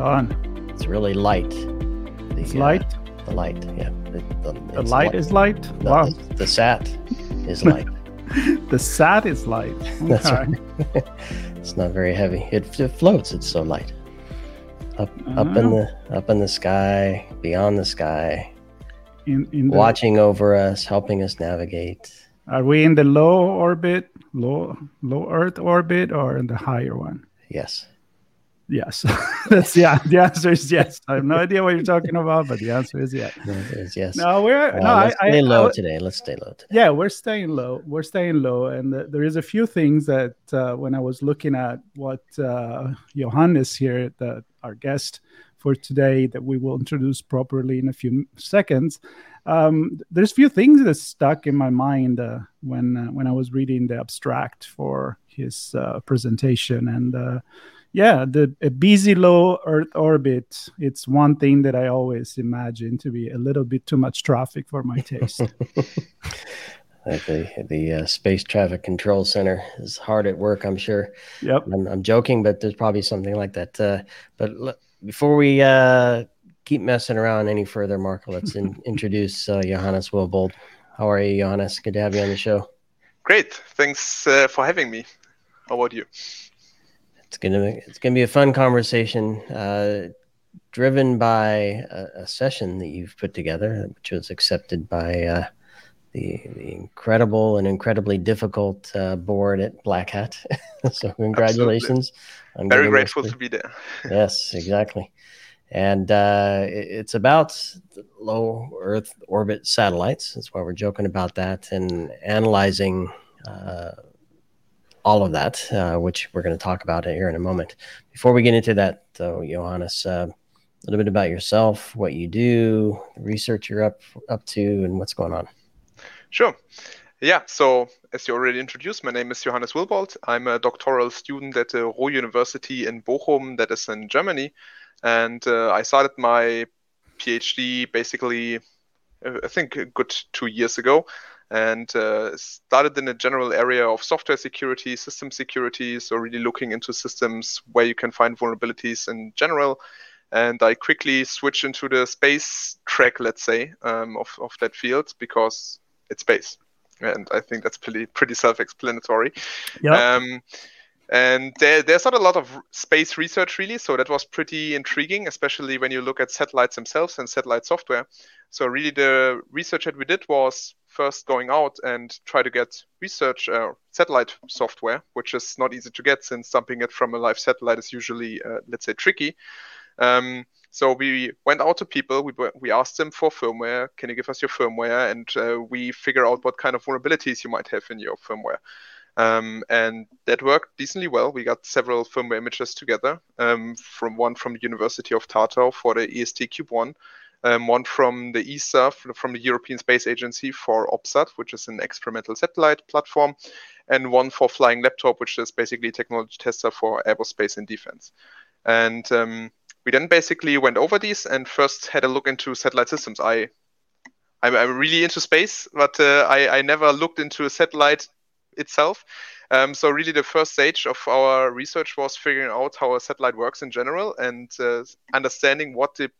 Sean. It's really light. The, it's light. Uh, the light, yeah. The, the, the light, light, is light. The, wow. The, sat is light. the sat is light. Okay. That's right. it's not very heavy. It, it floats. It's so light. Up, uh-huh. up in the up in the sky, beyond the sky, in, in watching over us, helping us navigate. Are we in the low orbit, low low Earth orbit, or in the higher one? Yes. Yes. That's yeah. The answer is yes. I have no idea what you're talking about, but the answer is yes. Is yes. No, we're uh, no. Let's I, stay low I, today. Let's stay low today. Yeah, we're staying low. We're staying low, and uh, there is a few things that uh, when I was looking at what uh, Johannes here, the, our guest for today, that we will introduce properly in a few seconds. Um, there's a few things that stuck in my mind uh, when uh, when I was reading the abstract for his uh, presentation and uh, yeah, the a busy low Earth orbit. It's one thing that I always imagine to be a little bit too much traffic for my taste. the the uh, space traffic control center is hard at work. I'm sure. Yep. I'm, I'm joking, but there's probably something like that. Uh, but l- before we uh, keep messing around any further, Marco, let's in- introduce uh, Johannes Willbold. How are you, Johannes? Good to have you on the show. Great. Thanks uh, for having me. How about you? It's gonna it's gonna be a fun conversation, uh, driven by a, a, session that you've put together, which was accepted by uh, the, the incredible and incredibly difficult uh, board at Black Hat. so congratulations! I'm Very grateful to be there. yes, exactly. And uh, it, it's about low Earth orbit satellites. That's why we're joking about that and analyzing uh, all of that, uh, which we're going to talk about here in a moment. Before we get into that, though, Johannes, uh, a little bit about yourself, what you do, research you're up up to, and what's going on. Sure. Yeah, so as you already introduced, my name is Johannes Willbold. I'm a doctoral student at the Ruhr University in Bochum, that is in Germany. And uh, I started my PhD basically, I think, a good two years ago and uh, started in a general area of software security, system security. So, really looking into systems where you can find vulnerabilities in general. And I quickly switched into the space track, let's say, um, of, of that field because it's space. And I think that's pretty, pretty self explanatory. Yeah. Um, and there, there's not a lot of space research really, so that was pretty intriguing, especially when you look at satellites themselves and satellite software. So really, the research that we did was first going out and try to get research uh, satellite software, which is not easy to get since dumping it from a live satellite is usually, uh, let's say, tricky. Um, so we went out to people. We we asked them for firmware. Can you give us your firmware? And uh, we figure out what kind of vulnerabilities you might have in your firmware. Um, and that worked decently well. We got several firmware images together. Um, from one from the University of Tartu for the EST Cube One, um, one from the ESA, from the European Space Agency for OPS-SAT, which is an experimental satellite platform, and one for Flying Laptop, which is basically a technology tester for aerospace and defense. And um, we then basically went over these and first had a look into satellite systems. I I'm, I'm really into space, but uh, I, I never looked into a satellite itself. Um, so really, the first stage of our research was figuring out how a satellite works in general and uh, understanding what the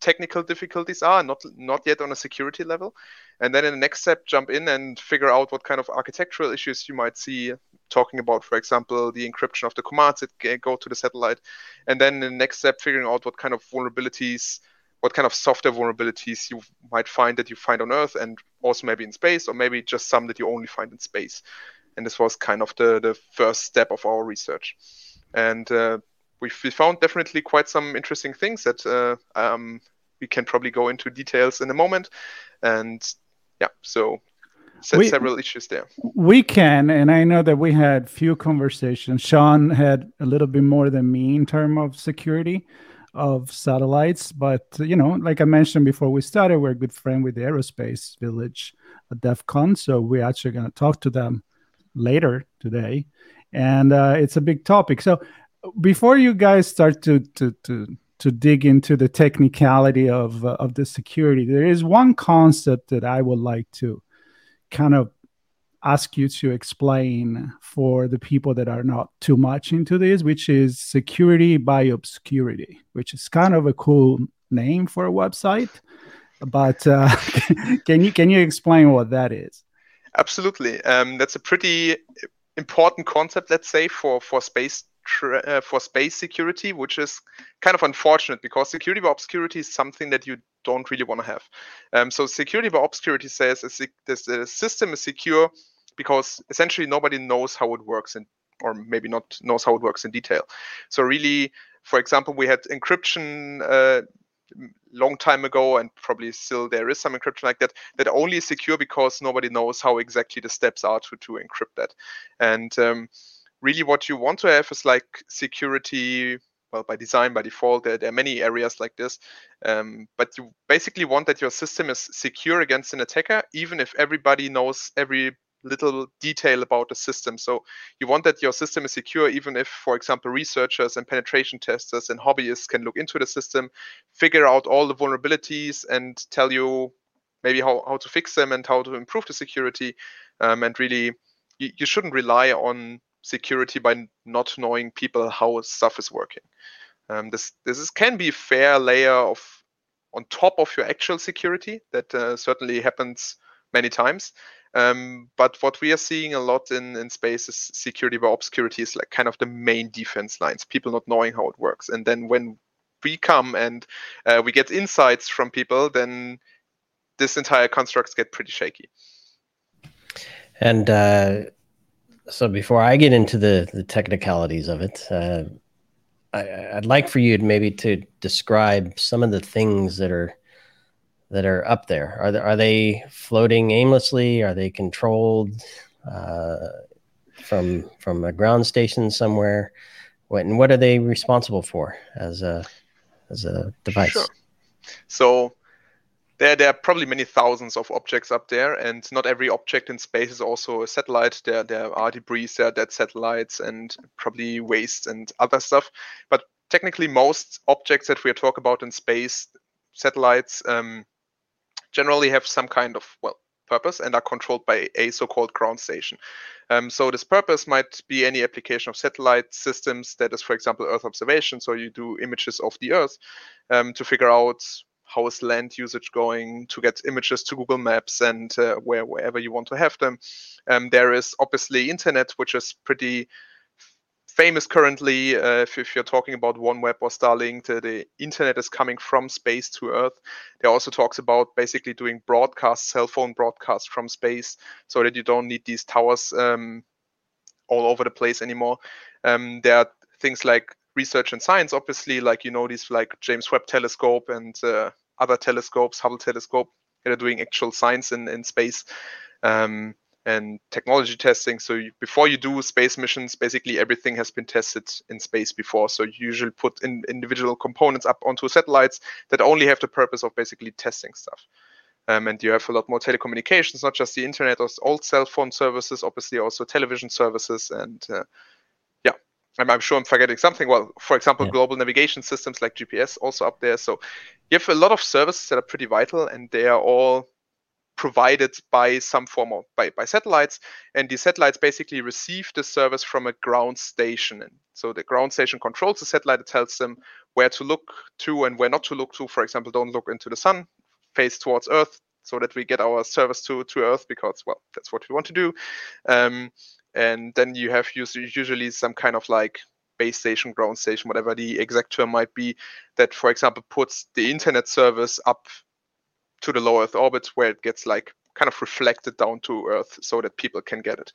technical difficulties are, not not yet on a security level. And then in the next step, jump in and figure out what kind of architectural issues you might see. Talking about, for example, the encryption of the commands that go to the satellite, and then in the next step, figuring out what kind of vulnerabilities, what kind of software vulnerabilities you might find that you find on Earth, and also maybe in space, or maybe just some that you only find in space. And this was kind of the the first step of our research. And uh, we found definitely quite some interesting things that uh, um, we can probably go into details in a moment. And yeah, so we, several issues there. We can, and I know that we had few conversations. Sean had a little bit more than me in terms of security of satellites, but you know, like I mentioned before we started, we're a good friend with the Aerospace Village at DEF CON, so we're actually going to talk to them later today, and uh, it's a big topic. So before you guys start to to to to dig into the technicality of uh, of the security, there is one concept that I would like to kind of ask you to explain for the people that are not too much into this, which is security by obscurity, which is kind of a cool name for a website. But uh, can you can you explain what that is? Absolutely, um, that's a pretty important concept, let's say, for for space uh, for space security, which is kind of unfortunate because security by obscurity is something that you don't really want to have. Um, so security by obscurity says the system is secure because essentially nobody knows how it works in, or maybe not knows how it works in detail. So really, for example, we had encryption uh, long time ago and probably still there is some encryption like that that only is secure because nobody knows how exactly the steps are to, to encrypt that. And um, really what you want to have is like security well by design by default there, there are many areas like this um, but you basically want that your system is secure against an attacker even if everybody knows every little detail about the system so you want that your system is secure even if for example researchers and penetration testers and hobbyists can look into the system figure out all the vulnerabilities and tell you maybe how, how to fix them and how to improve the security um, and really you, you shouldn't rely on security by not knowing people how stuff is working. Um, this this is, can be a fair layer of on top of your actual security. That uh, certainly happens many times. Um, but what we are seeing a lot in, in space is security by obscurity is like kind of the main defense lines, people not knowing how it works. And then when we come and uh, we get insights from people, then this entire constructs get pretty shaky. And uh, so before I get into the the technicalities of it, uh, I, would like for you maybe to describe some of the things that are that are up there. Are they, are they floating aimlessly? Are they controlled uh, from from a ground station somewhere? What and what are they responsible for as a as a device? Sure. So there, there are probably many thousands of objects up there, and not every object in space is also a satellite. There, there are debris, there are dead satellites, and probably waste and other stuff. But technically, most objects that we talk about in space, satellites, um, generally have some kind of well purpose and are controlled by a so-called ground station. Um, so this purpose might be any application of satellite systems that is, for example, Earth observation. So you do images of the Earth um, to figure out how is land usage going to get images to Google Maps and uh, where wherever you want to have them. Um, there is obviously internet, which is pretty famous currently. Uh, if, if, you're talking about OneWeb or Starlink, the, the, internet is coming from space to Earth. There also talks about basically doing broadcast, cell phone broadcasts from space, so that you don't need these towers um, all over the place anymore. Um, there are things like research and science, obviously, like you know these like James Webb Telescope and uh, other telescopes, Hubble Telescope, that are doing actual science in in space. Um, and technology testing. So you, before you do space missions, basically everything has been tested in space before. So you usually put in individual components up onto satellites that only have the purpose of basically testing stuff. Um, and you have a lot more telecommunications, not just the internet or old cell phone services, obviously also television services and uh, I'm, I'm, sure I'm forgetting something. Well, for example, yeah. global navigation systems like GPS also up there. So you have a lot of services that are pretty vital, and they are all provided by some form of by, by satellites. And the satellites basically receive the service from a ground station. And so the ground station controls the satellite. It tells them where to look to and where not to look to. For example, don't look into the sun, face towards Earth, so that we get our service to to Earth because well, that's what we want to do. Um, and then you have usually some kind of like base station, ground station, whatever the exact term might be, that for example puts the internet service up to the low Earth orbit where it gets like kind of reflected down to Earth so that people can get it.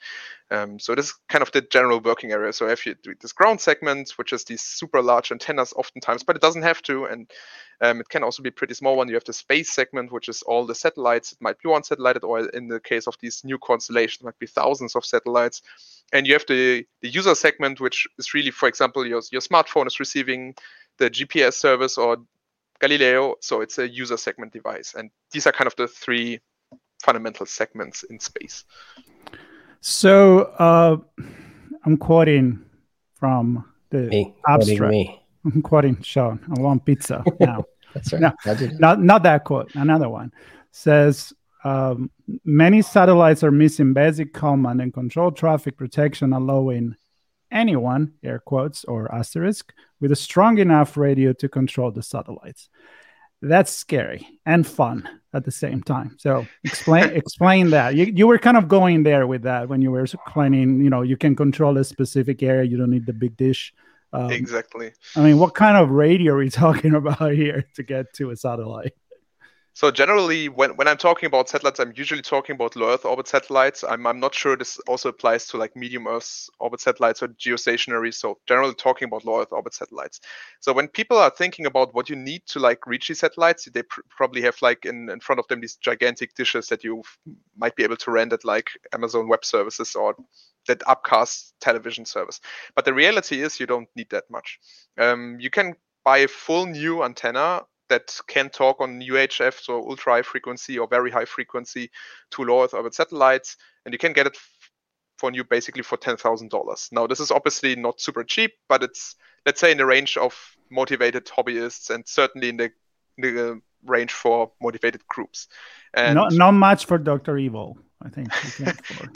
Um, so this is kind of the general working area. So if you do this ground segment, which is these super large antennas oftentimes, but it doesn't have to, and um, it can also be pretty small one. You have the space segment, which is all the satellites. It might be one satellite, or in the case of these new constellations, might be thousands of satellites. And you have the, the user segment, which is really, for example, your, your smartphone is receiving the GPS service or Galileo. So it's a user segment device. And these are kind of the three fundamental segments in space. So uh, I'm quoting from the me, abstract. Me. I'm quoting Sean. I want pizza now. That's right. No, not, not that quote. Another one says um, many satellites are missing basic command and control traffic protection, allowing anyone, air quotes or asterisk, with a strong enough radio to control the satellites. That's scary and fun at the same time. So explain explain that. You, you were kind of going there with that when you were explaining, you know, you can control a specific area, you don't need the big dish. Um, exactly. I mean, what kind of radio are we talking about here to get to a satellite? So generally, when, when I'm talking about satellites, I'm usually talking about low Earth orbit satellites. I'm, I'm not sure this also applies to like medium Earth orbit satellites or geostationary. So generally talking about low Earth orbit satellites. So when people are thinking about what you need to like reach these satellites, they pr- probably have like in, in front of them these gigantic dishes that you might be able to rent at like Amazon Web Services or that upcast television service. But the reality is you don't need that much. Um, you can buy a full new antenna that can talk on UHF, so ultra high frequency or very high frequency to low Earth orbit satellites, and you can get it for you basically for ten thousand dollars. Now this is obviously not super cheap, but it's let's say in the range of motivated hobbyists and certainly in the, in the range for motivated groups. And not not much for Doctor Evil, I think.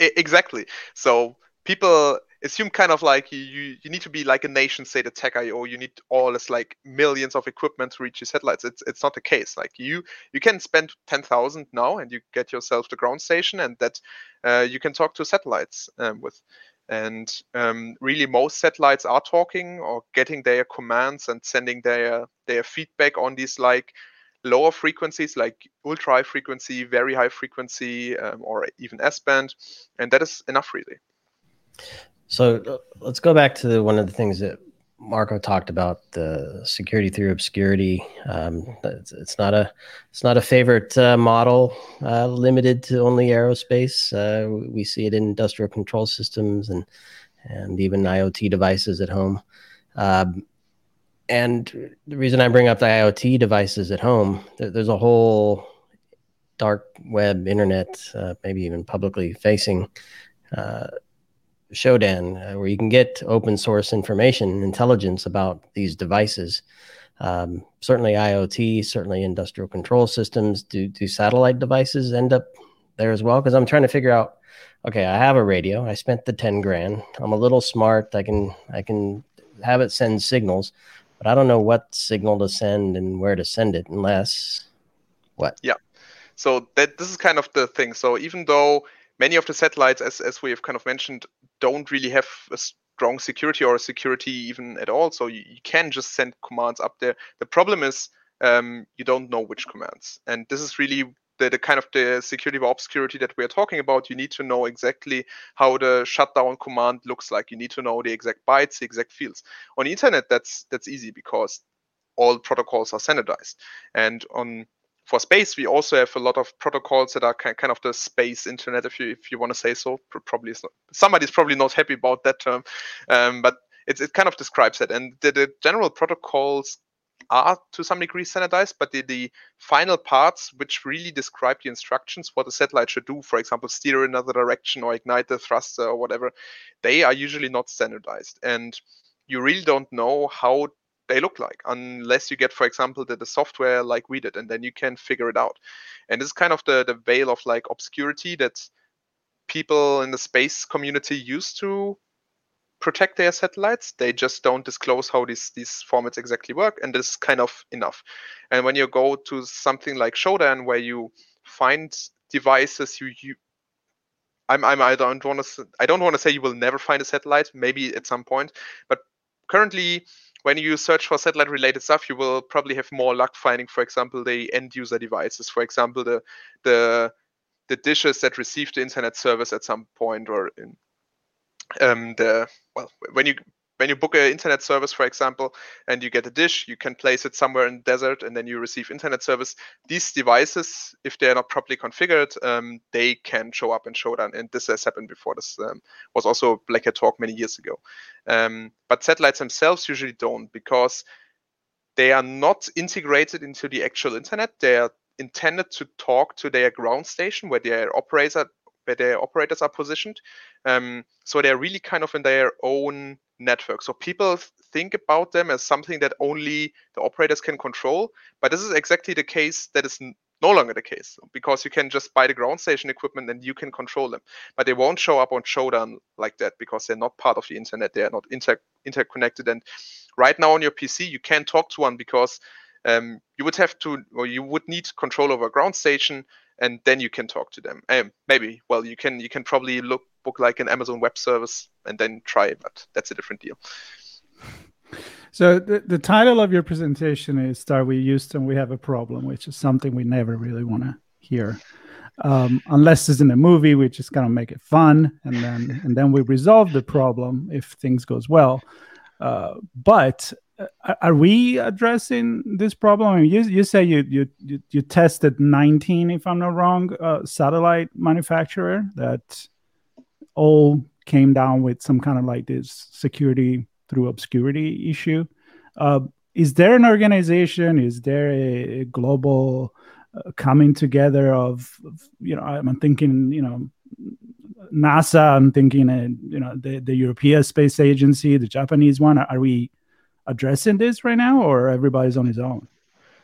exactly. So people assume kind of like you, you, need to be like a nation state attack IO. You need all this like millions of equipment to reach your satellites. It's it's not the case. Like you you can spend ten thousand now and you get yourself the ground station and that uh, you can talk to satellites um, with. And um, really, most satellites are talking or getting their commands and sending their their feedback on these like lower frequencies like ultra high frequency, very high frequency, um, or even S band, and that is enough really. So let's go back to one of the things that Marco talked about the security through obscurity. Um, it's, it's, not a it's not a favorite uh, model uh, limited to only aerospace. Uh, we see it in industrial control systems and and even IoT devices at home. Um, and the reason I bring up the IoT devices at home, there, there's a whole dark web internet, uh, maybe even publicly facing uh, Shodan, uh, where you can get open source information, intelligence about these devices. Um, certainly IoT, certainly industrial control systems. Do do satellite devices end up there as well? Because I'm trying to figure out. Okay, I have a radio. I spent the ten grand. I'm a little smart. I can I can have it send signals, but I don't know what signal to send and where to send it unless what. Yeah. So that this is kind of the thing. So even though many of the satellites, as, as we have kind of mentioned, don't really have a strong security or security even at all. So you, you can just send commands up there. The problem is um, you don't know which commands. And this is really the, the kind of the security or obscurity that we're talking about. You need to know exactly how the shutdown command looks like. You need to know the exact bytes, the exact fields. On the internet, that's that's easy because all protocols are standardized. And on for space, we also have a lot of protocols that are kind of the space internet, if you if you want to say so. Probably not, somebody's probably not happy about that term, um, but it, it kind of describes it. And the, the general protocols are to some degree standardized, but the, the final parts, which really describe the instructions, what the satellite should do, for example, steer in another direction or ignite the thruster or whatever, they are usually not standardized. And you really don't know how they look like unless you get for example the, the software like we did and then you can figure it out. And this is kind of the the veil of like obscurity that people in the space community use to protect their satellites. They just don't disclose how these these formats exactly work and this is kind of enough. And when you go to something like shodan where you find devices you, you I'm, I'm I don't want to I don't want to say you will never find a satellite maybe at some point but currently when you search for satellite related stuff, you will probably have more luck finding, for example, the end user devices, for example, the the the dishes that receive the internet service at some point, or in um, the well, when you when you book an internet service, for example, and you get a dish, you can place it somewhere in the desert, and then you receive internet service. These devices, if they are not properly configured, um, they can show up in Shodan, and this has happened before. This um, was also Black Hat talk many years ago. Um, but satellites themselves usually don't because they are not integrated into the actual internet. They are intended to talk to their ground station where their operator where their operators are positioned. Um, so they're really kind of in their own network. So people think about them as something that only the operators can control, but this is exactly the case that is no longer the case because you can just buy the ground station equipment and you can control them. But they won't show up on Shodan like that because they're not part of the internet. They are not inter- interconnected. And right now on your PC, you can't talk to one because um, you would have to, or you would need control over ground station, and then you can talk to them. Um, maybe, well, you can you can probably look book like an Amazon Web Service and then try it, but that's a different deal. So the, the title of your presentation is "Start with Houston, we have a problem," which is something we never really want to hear, um, unless it's in a movie. We just kind of make it fun, and then and then we resolve the problem if things goes well. Uh, but uh, are we addressing this problem? I mean, you you say you you you, you tested 19, if I'm not wrong, uh, satellite manufacturer that all came down with some kind of like this security through obscurity issue. Uh, is there an organization? Is there a, global uh, coming together of, of, you know, I'm thinking, you know, NASA, I'm thinking, uh, you know, the, the European Space Agency, the Japanese one. Are we addressing this right now or everybody's on his own?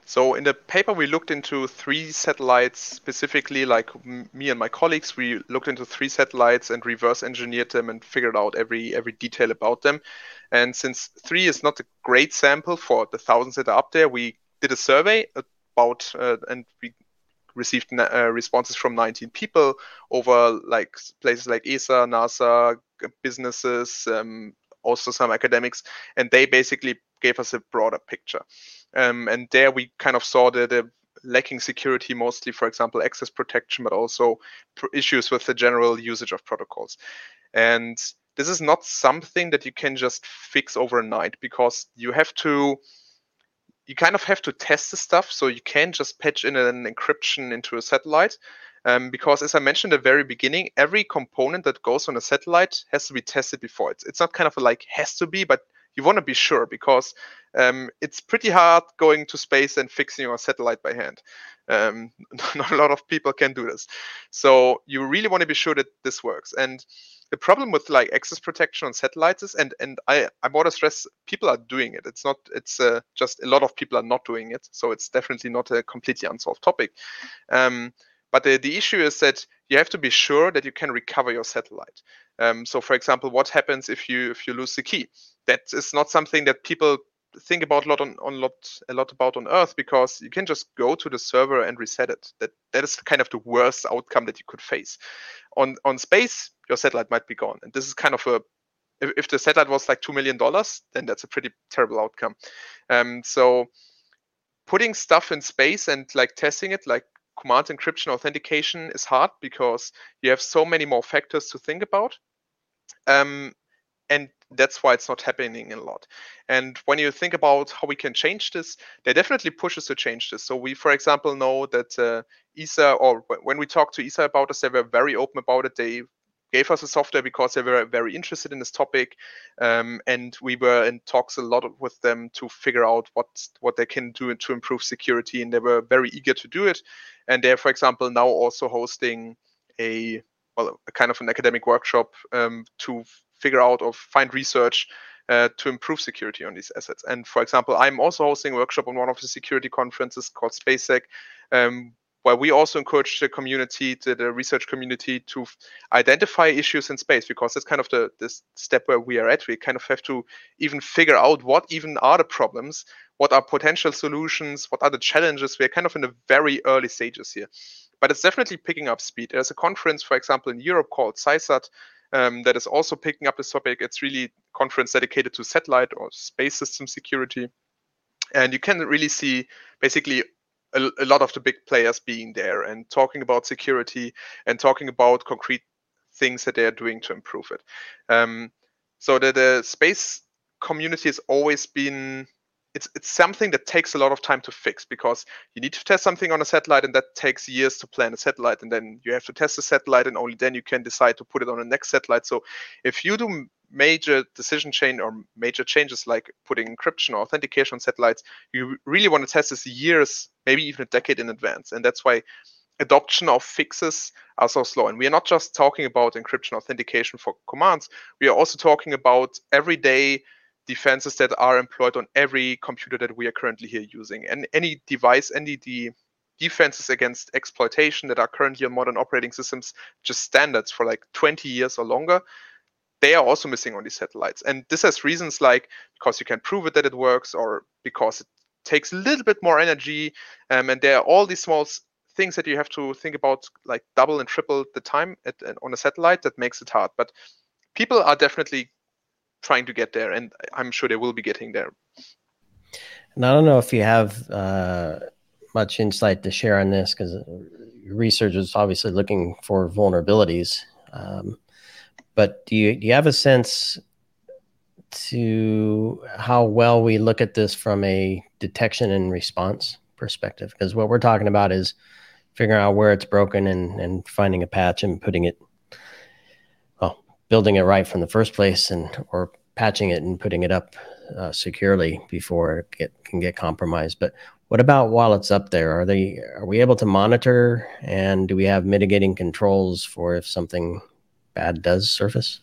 So in the paper, we looked into three satellites specifically. Like me and my colleagues, we looked into three satellites and reverse engineered them and figured out every every detail about them. And since three is not a great sample for the thousands that are up there, we did a survey about uh, and we received uh, responses from 19 people over like places like ESA, NASA, businesses, um, also some academics, and they basically gave us a broader picture. Um, and there we kind of saw the, the lacking security, mostly, for example, access protection, but also issues with the general usage of protocols. And this is not something that you can just fix overnight because you have to you kind of have to test the stuff. So you can't just patch in an encryption into a satellite. Um, because as i mentioned at the very beginning every component that goes on a satellite has to be tested before. It's, it's not kind of like has to be but you want to be sure because um, it's pretty hard going to space and fixing your satellite by hand. Um, not a lot of people can do this. So you really want to be sure that this works. And the problem with like access protection on satellites is, and and I I want to stress, people are doing it. It's not. It's uh, just a lot of people are not doing it. So it's definitely not a completely unsolved topic. Um, but the, the issue is that you have to be sure that you can recover your satellite. Um, so, for example, what happens if you if you lose the key? That is not something that people think about a lot on, on lot a lot about on Earth because you can just go to the server and reset it. That that is kind of the worst outcome that you could face. On on space, your satellite might be gone, and this is kind of a if, if the satellite was like two million dollars, then that's a pretty terrible outcome. Um, so putting stuff in space and like testing it, like command encryption authentication, is hard because you have so many more factors to think about. Um, and that's why it's not happening a lot. And when you think about how we can change this, there definitely pushes to change this. So we, for example, know that uh, ESA, or when we talked to ESA about this, they were very open about it. They gave us a software because they were very interested in this topic, um, and we were in talks a lot with them to figure out what what they can do to improve security, and they were very eager to do it. And they're, for example, now also hosting a well, a kind of an academic workshop um, to figure out or find research uh, to improve security on these assets. And for example, I'm also hosting a workshop on one of the security conferences called SpaceSec, um, where we also encourage the community, the, the research community, to identify issues in space because that's kind of the this step where we are at. We kind of have to even figure out what even are the problems, what are potential solutions, what are the challenges. We're kind of in the very early stages here, but it's definitely picking up speed. There's a conference, for example, in Europe called CYSAT, um, that is also picking up this topic. It's really conference dedicated to satellite or space system security. And you can really see basically a, a lot of the big players being there and talking about security and talking about concrete things that they're doing to improve it. Um, so the, the space community has always been it's it's something that takes a lot of time to fix because you need to test something on a satellite and that takes years to plan a satellite and then you have to test the satellite and only then you can decide to put it on the next satellite. So if you do major decision chain or major changes like putting encryption or authentication on satellites you really want to test this years maybe even a decade in advance. And that's why adoption of fixes are so slow. And we are not just talking about encryption authentication for commands. We are also talking about everyday defenses that are employed on every computer that we are currently here using. And any device, any the defenses against exploitation that are currently on modern operating systems just standards for like 20 years or longer they are also missing on these satellites and this has reasons like because you can prove it that it works or because it takes a little bit more energy um, and there are all these small things that you have to think about like double and triple the time at, on a satellite that makes it hard but people are definitely trying to get there and i'm sure they will be getting there. And i don't know if you have uh, much insight to share on this because research is obviously looking for vulnerabilities um, but do you do you have a sense to how well we look at this from a detection and response perspective? Because what we're talking about is figuring out where it's broken and, and finding a patch and putting it building it right from the first place and or patching it and putting it up uh, securely before it get, can get compromised but what about while it's up there are they are we able to monitor and do we have mitigating controls for if something bad does surface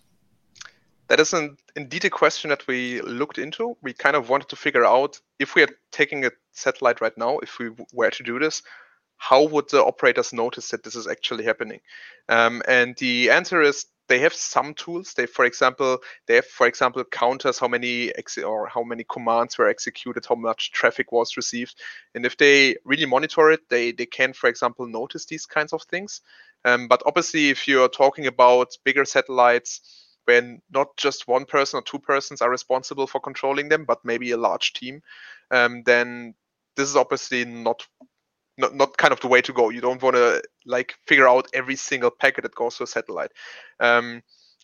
that is an, indeed a question that we looked into. We kind of wanted to figure out if we are taking a satellite right now, if we were to do this, how would the operators notice that this is actually happening? Um, and the answer is they have some tools. They, for example, they have, for example, counters how many ex- or how many commands were executed, how much traffic was received, and if they really monitor it, they they can, for example, notice these kinds of things. Um, but obviously, if you're talking about bigger satellites, when not just one person or two persons are responsible for controlling them, but maybe a large team, um, then this is obviously not not, not kind of the way to go. You don't want to like figure out every single packet that goes to a satellite. Um,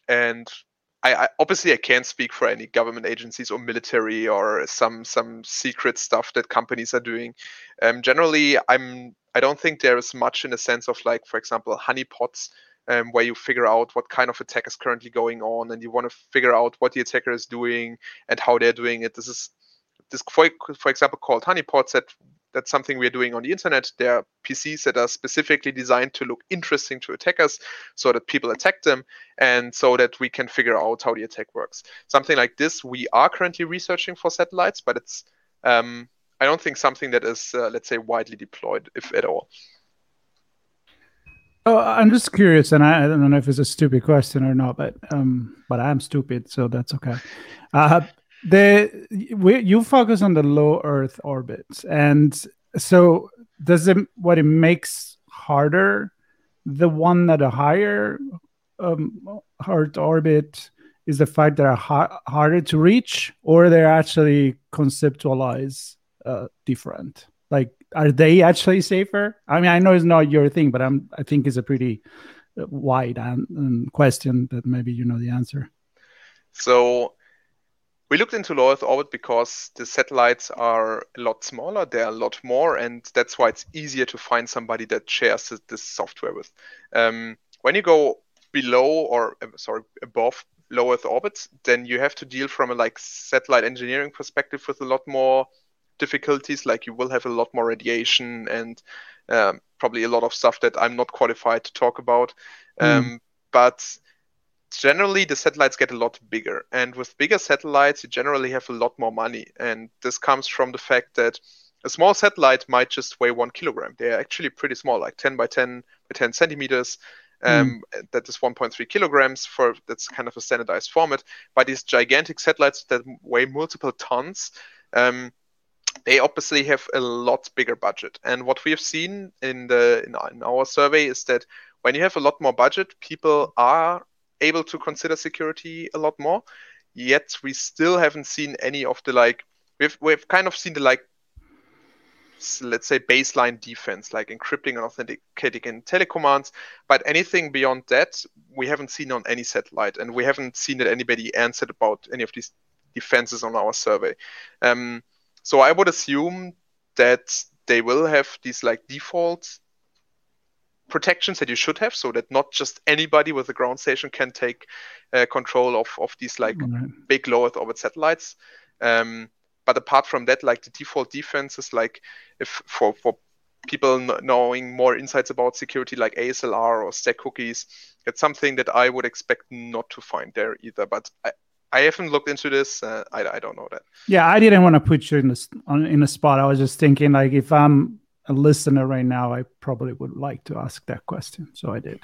and I, I, obviously I can't speak for any government agencies or military or some some secret stuff that companies are doing. Um, generally, I'm I don't think there is much in the sense of like, for example, honeypots. Um, where you figure out what kind of attack is currently going on, and you want to figure out what the attacker is doing and how they're doing it. This is this, for, for example, called honeypots that that's something we're doing on the internet. There are PCs that are specifically designed to look interesting to attackers so that people attack them and so that we can figure out how the attack works. Something like this we are currently researching for satellites, but it's um, I don't think something that is uh, let's say widely deployed, if at all. Oh, I'm just curious, and I, I, don't know if it's a stupid question or not, but um, but I'm stupid, so that's okay. Uh, the we, you focus on the low Earth orbits, and so does it what it makes harder the one that a higher um, Earth orbit is the fact that are ha- harder to reach, or they're actually conceptualized uh, different. Like, are they actually safer? I mean, I know it's not your thing, but I'm I think it's a pretty uh, wide um, question that maybe you know the answer. So we looked into low Earth orbit because the satellites are a lot smaller, they're a lot more, and that's why it's easier to find somebody that shares this software with. Um, when you go below or uh, sorry above low Earth orbits, then you have to deal from a like satellite engineering perspective with a lot more difficulties. Like you will have a lot more radiation and um, probably a lot of stuff that I'm not qualified to talk about. Mm. Um, but generally the satellites get a lot bigger. And with bigger satellites you generally have a lot more money. And this comes from the fact that a small satellite might just weigh one kilogram. They're actually pretty small like 10 by 10 by 10 centimeters. Um, mm. that is 1.3 kilograms for that's kind of a standardized format. But these gigantic satellites that weigh multiple tons um, they obviously have a lot bigger budget. And what we have seen in the in, in our survey is that when you have a lot more budget people are able to consider security a lot more. Yet we still haven't seen any of the like we've we've kind of seen the like let's say baseline defense like encrypting and authenticating in telecommands but anything beyond that we haven't seen on any satellite and we haven't seen that anybody answered about any of these defenses on our survey um, so i would assume that they will have these like default protections that you should have so that not just anybody with a ground station can take uh, control of, of these like big low earth orbit satellites um, but apart from that like the default defense is like if for for people knowing more insights about security like aslr or stack cookies it's something that i would expect not to find there either but i I haven't looked into this. Uh, I, I don't know that. Yeah, I didn't want to put you in the in a spot. I was just thinking, like, if I'm a listener right now, I probably would like to ask that question. So I did.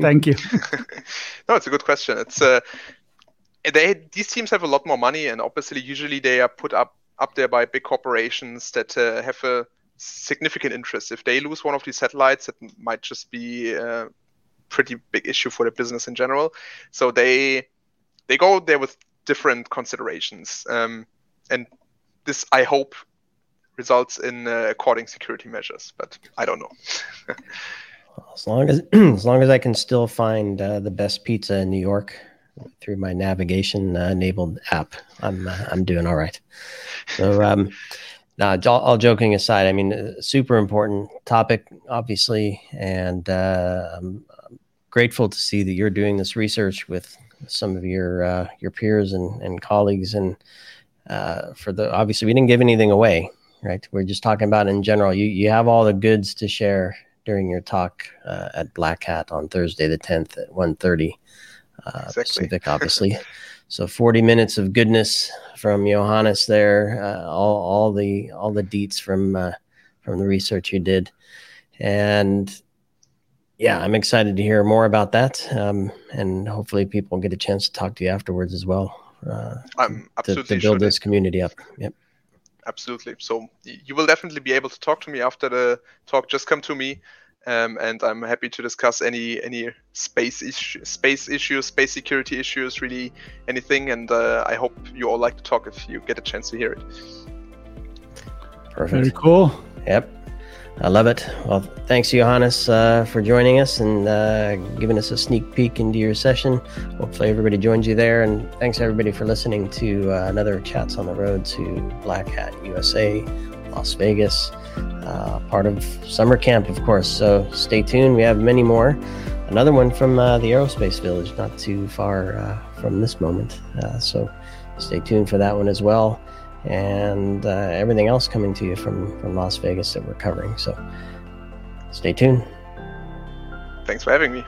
Thank you. no, it's a good question. It's uh, they these teams have a lot more money, and obviously, usually they are put up up there by big corporations that uh, have a significant interest. If they lose one of these satellites, it might just be a pretty big issue for their business in general. So they they go there with different considerations, um, and this I hope results in uh, according security measures. But I don't know. as long as as long as I can still find uh, the best pizza in New York through my navigation uh, enabled app, I'm uh, I'm doing all right. So. Um, now, all, all, joking aside, I mean, super important topic, obviously, and uh, I'm, grateful to see that you're doing this research with some of your uh, your peers and, and colleagues. And uh, for the obviously, we didn't give anything away, right? We're just talking about in general. You you have all the goods to share during your talk uh, at Black Hat on Thursday the 10th at 1:30 uh, exactly. Pacific, obviously. so 40 minutes of goodness from Johannes there. Uh, all all the all the deets from uh, from the research you did, and yeah, I'm excited to hear more about that. Um, and hopefully people get a chance to talk to you afterwards as well. Uh, I'm absolutely to, to build sure this community up. Yep. Absolutely. So you will definitely be able to talk to me after the talk. Just come to me, um, and I'm happy to discuss any any space issue, space issues, space security issues, really anything. And uh, I hope you all like to talk if you get a chance to hear it. Perfect. Very cool. Yep. I love it. Well, thanks, Johannes, uh, for joining us and uh, giving us a sneak peek into your session. Hopefully, everybody joins you there. And thanks, everybody, for listening to uh, another Chats on the Road to Black Hat USA, Las Vegas, uh, part of summer camp, of course. So stay tuned. We have many more. Another one from uh, the Aerospace Village, not too far uh, from this moment. so stay tuned for that one as well and uh, everything else coming to you from from Las Vegas that we're covering. So stay tuned. Thanks for having me.